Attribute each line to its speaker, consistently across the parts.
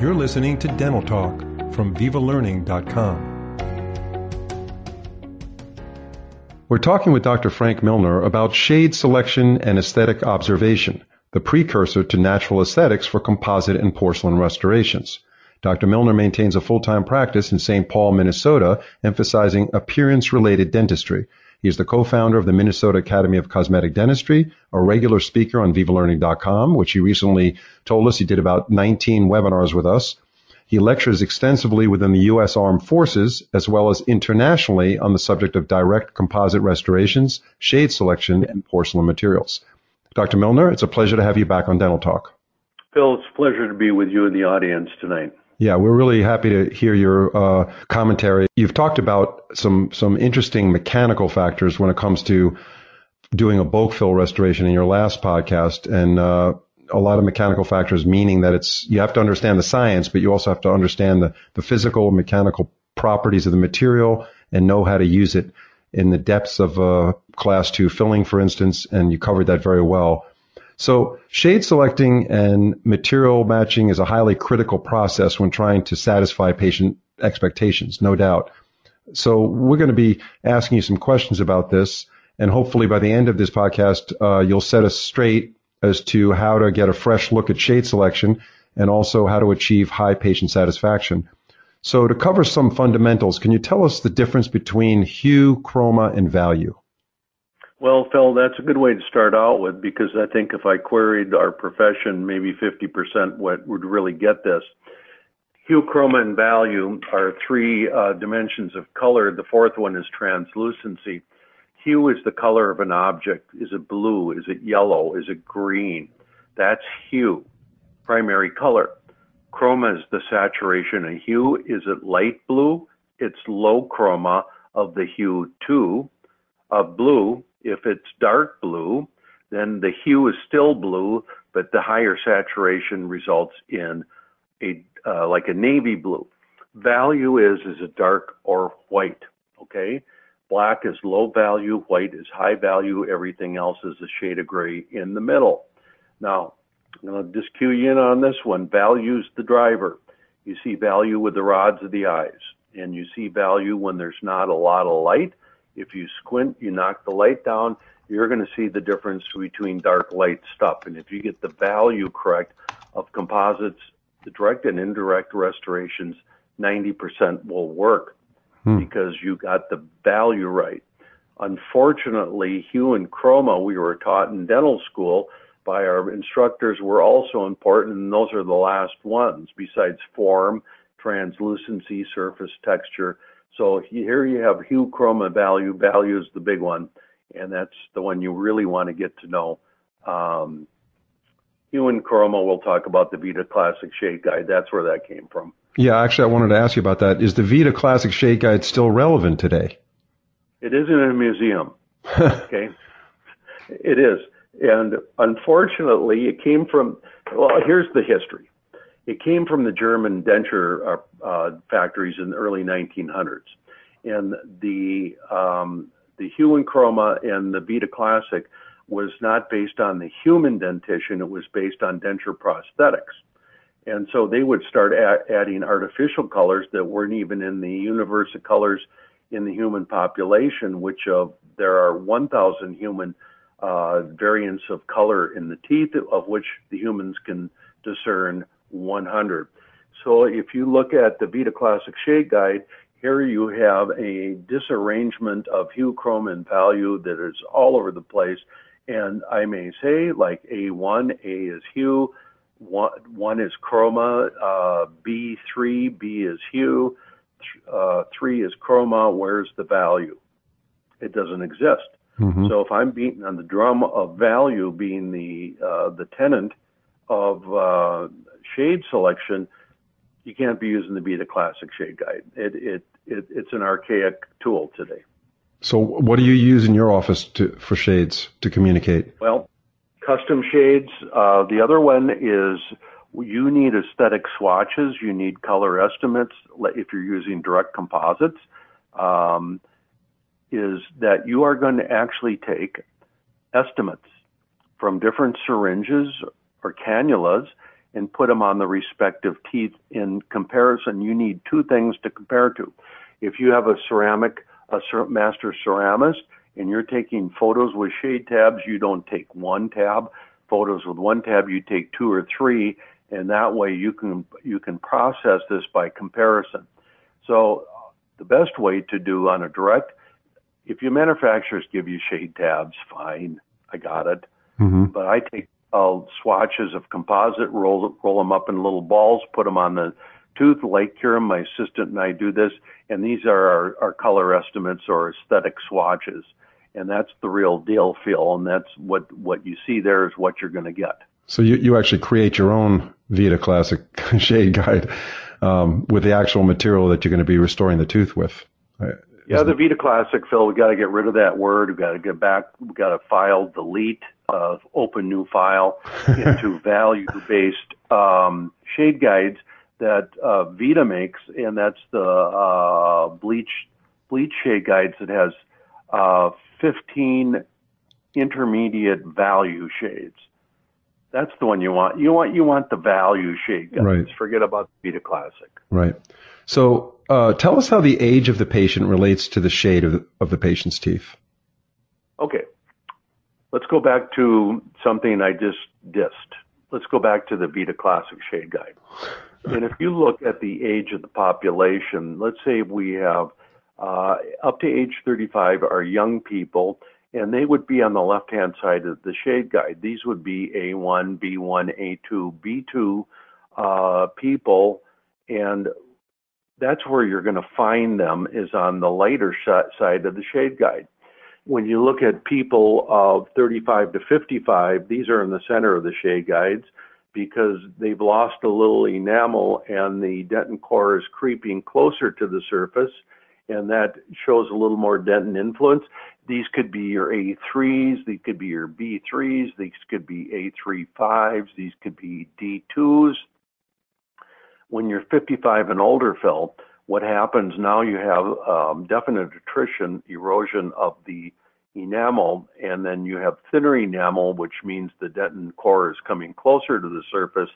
Speaker 1: You're listening to Dental Talk from VivaLearning.com. We're talking with Dr. Frank Milner about shade selection and aesthetic observation, the precursor to natural aesthetics for composite and porcelain restorations. Dr. Milner maintains a full-time practice in St. Paul, Minnesota, emphasizing appearance-related dentistry. He is the co-founder of the Minnesota Academy of Cosmetic Dentistry, a regular speaker on VivaLearning.com, which he recently told us he did about 19 webinars with us. He lectures extensively within the U.S. Armed Forces as well as internationally on the subject of direct composite restorations, shade selection, and porcelain materials. Dr. Milner, it's a pleasure to have you back on Dental Talk.
Speaker 2: Phil, it's a pleasure to be with you and the audience tonight.
Speaker 1: Yeah, we're really happy to hear your uh, commentary. You've talked about some some interesting mechanical factors when it comes to doing a bulk fill restoration in your last podcast, and uh, a lot of mechanical factors, meaning that it's you have to understand the science, but you also have to understand the the physical mechanical properties of the material and know how to use it in the depths of a class two filling, for instance. And you covered that very well. So shade selecting and material matching is a highly critical process when trying to satisfy patient expectations, no doubt. So we're going to be asking you some questions about this, and hopefully by the end of this podcast, uh, you'll set us straight as to how to get a fresh look at shade selection and also how to achieve high patient satisfaction. So to cover some fundamentals, can you tell us the difference between hue, chroma, and value?
Speaker 2: Well, Phil, that's a good way to start out with because I think if I queried our profession, maybe 50% would, would really get this. Hue, chroma, and value are three uh, dimensions of color. The fourth one is translucency. Hue is the color of an object. Is it blue? Is it yellow? Is it green? That's hue, primary color. Chroma is the saturation of hue. Is it light blue? It's low chroma of the hue 2 of blue if it's dark blue, then the hue is still blue, but the higher saturation results in a uh, like a navy blue. Value is is a dark or white? Okay, black is low value, white is high value. Everything else is a shade of gray in the middle. Now, I'm going to just cue you in on this one. Value's the driver. You see value with the rods of the eyes, and you see value when there's not a lot of light if you squint, you knock the light down, you're going to see the difference between dark light stuff. And if you get the value correct of composites, the direct and indirect restorations, 90% will work hmm. because you got the value right. Unfortunately, hue and chroma we were taught in dental school by our instructors were also important, and those are the last ones besides form, translucency, surface texture. So here you have hue, chroma, value. Value is the big one, and that's the one you really want to get to know. Um, hue and chroma, we'll talk about the Vita Classic Shade Guide. That's where that came from.
Speaker 1: Yeah, actually, I wanted to ask you about that. Is the Vita Classic Shade Guide still relevant today?
Speaker 2: It is in a museum. okay, it is, and unfortunately, it came from. Well, here's the history. It came from the German denture uh, uh, factories in the early 1900s, and the um, the Hue and Chroma and the Vita Classic was not based on the human dentition; it was based on denture prosthetics. And so they would start a- adding artificial colors that weren't even in the universe of colors in the human population, which of there are 1,000 human uh, variants of color in the teeth, of which the humans can discern 100. So if you look at the Vita Classic Shade Guide, here you have a disarrangement of hue, chroma, and value that is all over the place. And I may say, like A1, A is hue, one, one is chroma, uh, B3, B is hue, uh, three is chroma, where's the value? It doesn't exist. Mm-hmm. So if I'm beating on the drum of value being the uh, the tenant of uh, shade selection, you can't be using the Vita Classic Shade Guide. It, it, it, it's an archaic tool today.
Speaker 1: So, what do you use in your office to, for shades to communicate?
Speaker 2: Well, custom shades. Uh, the other one is you need aesthetic swatches. You need color estimates if you're using direct composites. Um, is that you are going to actually take estimates from different syringes or cannulas and put them on the respective teeth. In comparison, you need two things to compare to. If you have a ceramic, a master ceramist, and you're taking photos with shade tabs, you don't take one tab. Photos with one tab, you take two or three, and that way you can you can process this by comparison. So the best way to do on a direct, if your manufacturers give you shade tabs, fine, I got it. Mm-hmm. But I take uh, swatches of composite, roll roll them up in little balls, put them on the tooth, light cure them. My assistant and I do this, and these are our, our color estimates or aesthetic swatches and that's the real deal, Phil. And that's what what you see there is what you're going to get.
Speaker 1: So you you actually create your own Vita Classic shade guide um, with the actual material that you're going to be restoring the tooth with.
Speaker 2: Yeah, the Vita Classic, Phil. We got to get rid of that word. We got to get back. We got to file delete, uh, open new file into value-based um, shade guides that uh, Vita makes, and that's the uh, bleach bleach shade guides that has uh, 15 intermediate value shades. That's the one you want. You want you want the value shade guides. Right. Forget about the Vita Classic.
Speaker 1: Right. So uh, tell us how the age of the patient relates to the shade of the, of the patient's teeth.
Speaker 2: Okay. Let's go back to something I just dissed. Let's go back to the Vita Classic shade guide. And if you look at the age of the population, let's say we have uh, up to age 35 are young people, and they would be on the left hand side of the shade guide. These would be A1, B1, A2, B2 uh, people, and that's where you're going to find them is on the lighter side of the shade guide. When you look at people of 35 to 55, these are in the center of the shade guides because they've lost a little enamel and the dentin core is creeping closer to the surface and that shows a little more dentin influence. These could be your A3s, these could be your B3s, these could be A35s, these could be D2s. When you're 55 and older, Phil, what happens now you have um, definite attrition, erosion of the enamel, and then you have thinner enamel, which means the dentin core is coming closer to the surface,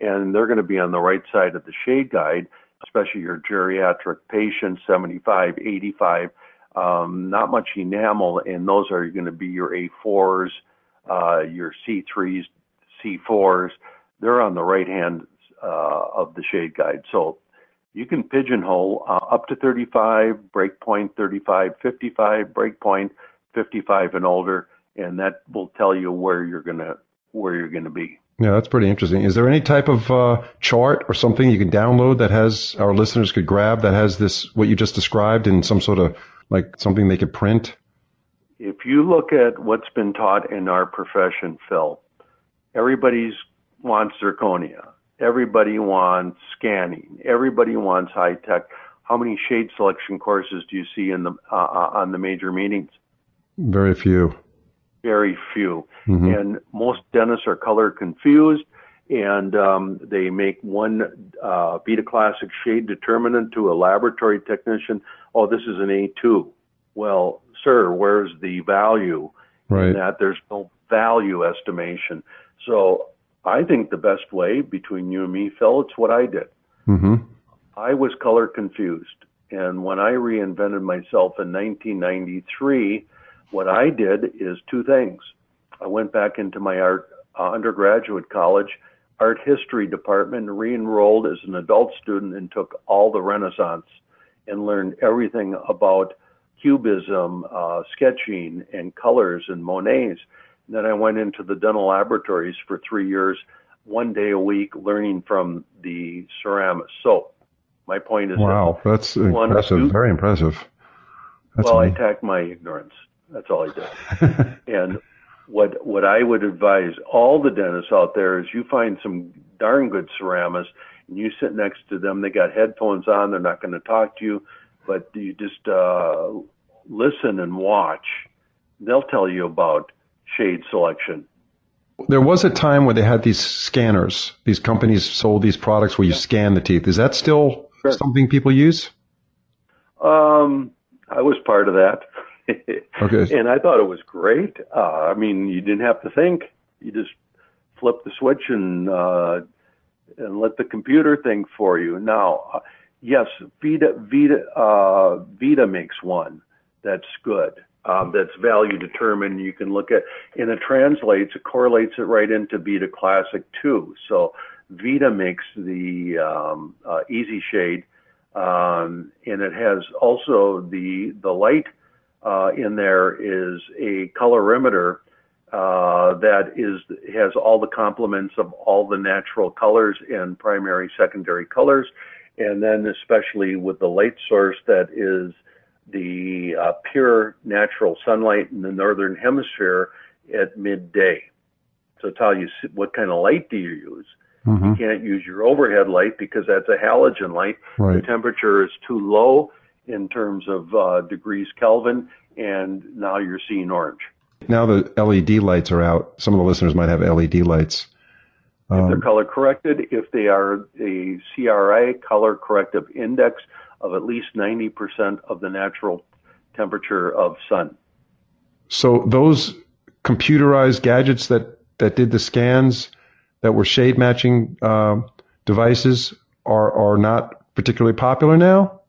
Speaker 2: and they're going to be on the right side of the shade guide especially your geriatric patients, 75, 85, um, not much enamel, and those are going to be your A4s, uh, your C3s, C4s. They're on the right hand uh, of the shade guide. So you can pigeonhole uh, up to 35, breakpoint 35, 55, breakpoint 55 and older, and that will tell you where you're gonna where you're gonna be.
Speaker 1: Yeah, that's pretty interesting. Is there any type of uh, chart or something you can download that has our listeners could grab that has this what you just described in some sort of like something they could print?
Speaker 2: If you look at what's been taught in our profession, Phil, everybody's wants zirconia. Everybody wants scanning. Everybody wants high tech. How many shade selection courses do you see in the uh, uh on the major meetings?
Speaker 1: Very few
Speaker 2: very few. Mm-hmm. And most dentists are color confused and um, they make one uh, Vita Classic shade determinant to a laboratory technician. Oh, this is an A2. Well, sir, where's the value right. in that? There's no value estimation. So I think the best way between you and me, Phil, it's what I did. Mm-hmm. I was color confused. And when I reinvented myself in 1993, what I did is two things. I went back into my art uh, undergraduate college art history department, re-enrolled as an adult student, and took all the Renaissance and learned everything about cubism, uh, sketching, and colors and Monets. Then I went into the dental laboratories for three years, one day a week, learning from the ceramists. So my point is,
Speaker 1: wow, that that's impressive, very impressive.
Speaker 2: That's well, amazing. I attacked my ignorance. That's all I did. and what what I would advise all the dentists out there is you find some darn good ceramists and you sit next to them. They got headphones on. They're not going to talk to you, but you just uh, listen and watch. They'll tell you about shade selection.
Speaker 1: There was a time where they had these scanners. These companies sold these products where you yeah. scan the teeth. Is that still sure. something people use?
Speaker 2: Um, I was part of that. okay. And I thought it was great. Uh, I mean, you didn't have to think. You just flip the switch and uh, and let the computer think for you. Now, uh, yes, Vita Vita uh, Vita makes one that's good. Um, that's value determined. You can look at, and it translates, it correlates it right into Vita Classic 2. So Vita makes the um, uh, Easyshade, um, and it has also the the light uh, in there is a colorimeter uh, that is has all the complements of all the natural colors and primary, secondary colors, and then especially with the light source that is the uh, pure natural sunlight in the northern hemisphere at midday. So tell you what kind of light do you use. Mm-hmm. You can't use your overhead light because that's a halogen light. Right. The temperature is too low in terms of uh, degrees Kelvin, and now you're seeing orange.
Speaker 1: Now the LED lights are out. Some of the listeners might have LED lights.
Speaker 2: Um, if they're um, color corrected, if they are a CRI color corrective index of at least 90% of the natural temperature of sun.
Speaker 1: So those computerized gadgets that, that did the scans that were shade matching uh, devices are, are not particularly popular now?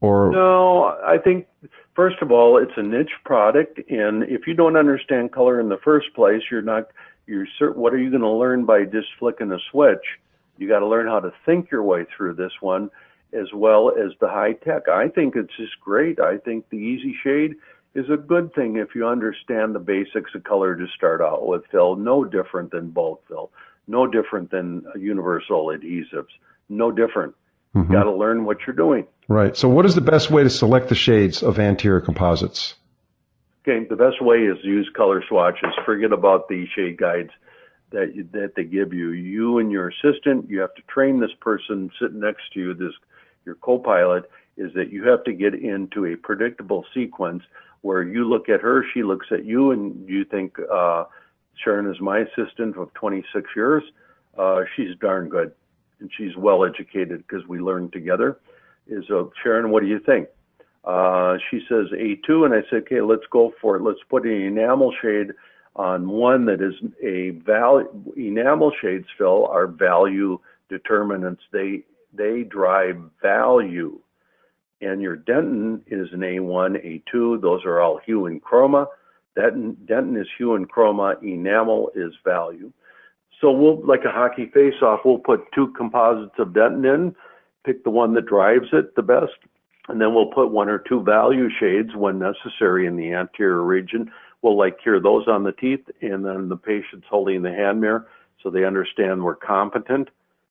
Speaker 1: Or
Speaker 2: no, I think first of all, it's a niche product, and if you don't understand color in the first place, you're not. You're what are you going to learn by just flicking a switch? You got to learn how to think your way through this one, as well as the high tech. I think it's just great. I think the Easyshade is a good thing if you understand the basics of color to start out with, Phil. No different than bulk fill, No different than universal adhesives. No different. Mm-hmm. You got to learn what you're doing.
Speaker 1: Right. So, what is the best way to select the shades of anterior composites?
Speaker 2: Okay, the best way is to use color swatches. Forget about the shade guides that that they give you. You and your assistant, you have to train this person sitting next to you, this your co-pilot, is that you have to get into a predictable sequence where you look at her, she looks at you, and you think uh, Sharon is my assistant of 26 years. Uh, she's darn good and she's well educated because we learned together, is uh, Sharon, what do you think? Uh, she says A2, and I said, okay, let's go for it. Let's put an enamel shade on one that is a value. Enamel shades, Phil, are value determinants. They they drive value. And your dentin is an A1, A2. Those are all hue and chroma. Dentin, Denton is hue and chroma. Enamel is value. So we'll, like a hockey face-off, we'll put two composites of dentin in, pick the one that drives it the best, and then we'll put one or two value shades when necessary in the anterior region. We'll like cure those on the teeth, and then the patient's holding the hand mirror so they understand we're competent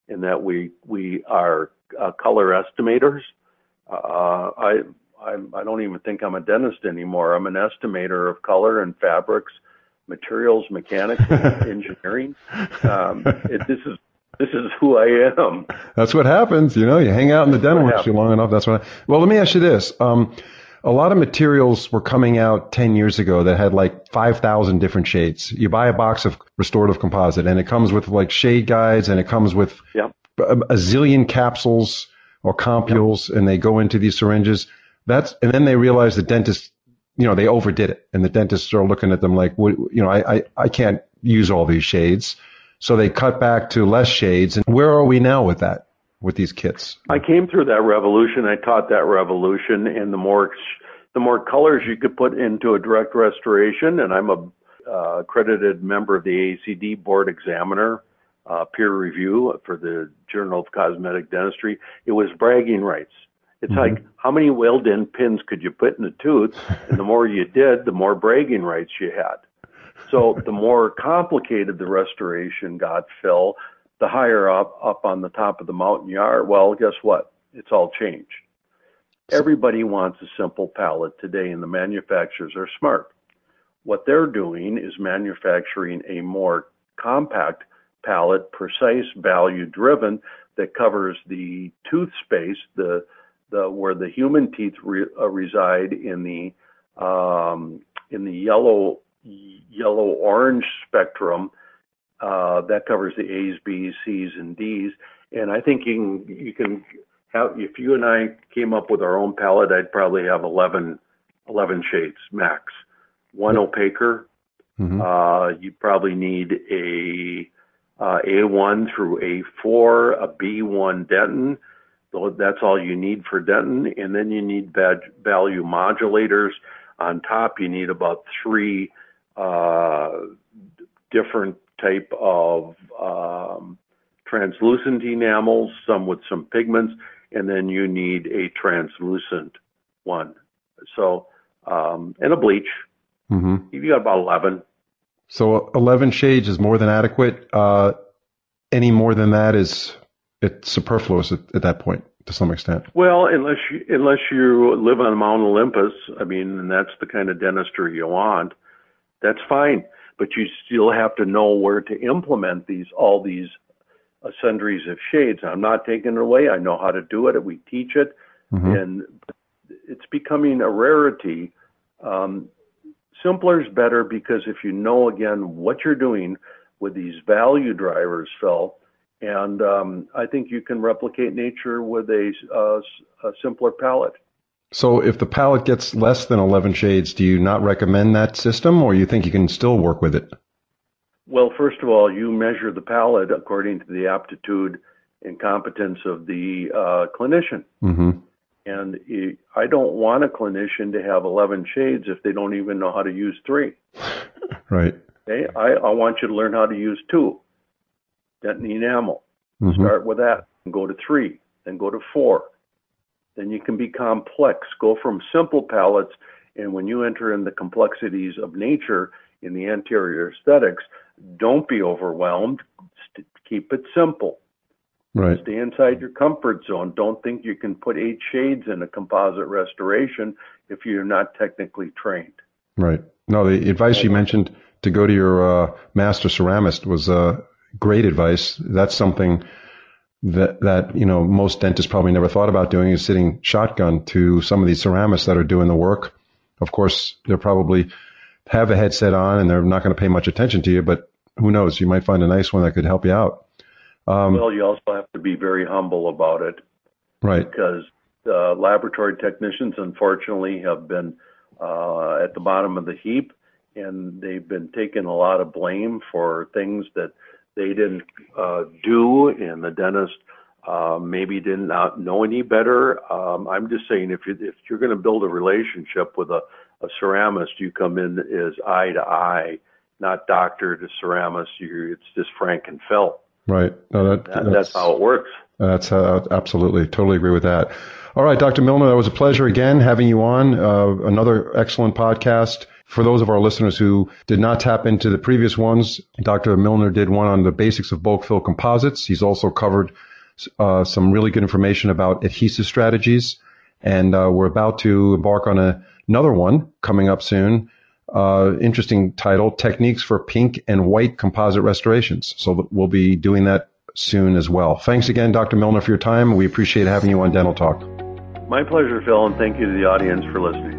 Speaker 2: and that we we are uh, color estimators. Uh, I, I I don't even think I'm a dentist anymore. I'm an estimator of color and fabrics materials mechanics engineering. Um, it, this is this is who I am.
Speaker 1: That's what happens. You know, you hang out in the dental industry long enough. That's what. I, well, let me ask you this. Um, a lot of materials were coming out 10 years ago that had like 5,000 different shades. You buy a box of restorative composite and it comes with like shade guides and it comes with yep. a, a, zillion capsules or compules yep. and they go into these syringes. That's, and then they realize the dentist you know, they overdid it and the dentists are looking at them like, you know, I, I, I can't use all these shades. So they cut back to less shades. And where are we now with that, with these kits?
Speaker 2: I came through that revolution. I taught that revolution and the more, the more colors you could put into a direct restoration. And I'm a uh, accredited member of the ACD board examiner, uh, peer review for the Journal of Cosmetic Dentistry. It was bragging rights. It's mm-hmm. like how many welded in pins could you put in the tooth? And the more you did, the more bragging rights you had. So the more complicated the restoration got, Phil, the higher up up on the top of the mountain you are. Well, guess what? It's all changed. Everybody wants a simple palette today, and the manufacturers are smart. What they're doing is manufacturing a more compact palette, precise, value driven, that covers the tooth space, the the where the human teeth re, uh, reside in the um, in the yellow yellow orange spectrum. Uh, that covers the A's, B's, C's, and D's. And I think you can, you can have, if you and I came up with our own palette, I'd probably have 11, 11 shades max. One opaquer. Mm-hmm. Uh, you probably need a uh, A1 through A4, a B1 dentin. That's all you need for dentin. And then you need value modulators. On top, you need about three uh, different type of um, translucent enamels, some with some pigments, and then you need a translucent one. So, um, and a bleach. Mm-hmm. You got about 11.
Speaker 1: So 11 shades is more than adequate. Uh, any more than that is it's superfluous at, at, that point to some extent.
Speaker 2: Well, unless you unless you live on Mount Olympus, I mean, and that's the kind of dentistry you want, that's fine. But you still have to know where to implement these all these uh, sundries of shades. I'm not taking it away. I know how to do it. We teach it, mm-hmm. and it's becoming a rarity. Um, simpler is better because if you know again what you're doing with these value drivers, Phil, and um, I think you can replicate nature with a, uh, a simpler palette.
Speaker 1: So, if the palette gets less than 11 shades, do you not recommend that system, or you think you can still work with it?
Speaker 2: Well, first of all, you measure the palette according to the aptitude and competence of the uh, clinician. Mm-hmm. And I don't want a clinician to have 11 shades if they don't even know how to use three.
Speaker 1: right.
Speaker 2: Okay. I, I want you to learn how to use two. Dentin enamel. Mm-hmm. Start with that and go to three, then go to four. Then you can be complex. Go from simple palettes. And when you enter in the complexities of nature in the anterior aesthetics, don't be overwhelmed. Keep it simple.
Speaker 1: Right.
Speaker 2: Stay inside your comfort zone. Don't think you can put eight shades in a composite restoration if you're not technically trained.
Speaker 1: Right. No, the advice you mentioned to go to your uh, master ceramist was uh, great advice. That's something that that you know most dentists probably never thought about doing is sitting shotgun to some of these ceramists that are doing the work. Of course, they're probably have a headset on and they're not going to pay much attention to you, but who knows? You might find a nice one that could help you out.
Speaker 2: Um, well, you also have to be very humble about it.
Speaker 1: Right.
Speaker 2: Because uh, laboratory technicians, unfortunately, have been uh, at the bottom of the heap and they've been taking a lot of blame for things that they didn't uh, do, and the dentist uh, maybe did not know any better. Um, I'm just saying, if, you, if you're going to build a relationship with a, a ceramist, you come in as eye to eye, not doctor to ceramist. You, it's just Frank and Phil.
Speaker 1: Right.
Speaker 2: No, that, that, that's, that's, how it works.
Speaker 1: That's uh, absolutely, totally agree with that. All right, Dr. Milner, that was a pleasure again having you on. Uh, another excellent podcast. For those of our listeners who did not tap into the previous ones, Dr. Milner did one on the basics of bulk fill composites. He's also covered uh, some really good information about adhesive strategies. And uh, we're about to embark on a, another one coming up soon. Uh, interesting title, Techniques for Pink and White Composite Restorations. So we'll be doing that soon as well. Thanks again, Dr. Milner, for your time. We appreciate having you on Dental Talk.
Speaker 2: My pleasure, Phil, and thank you to the audience for listening.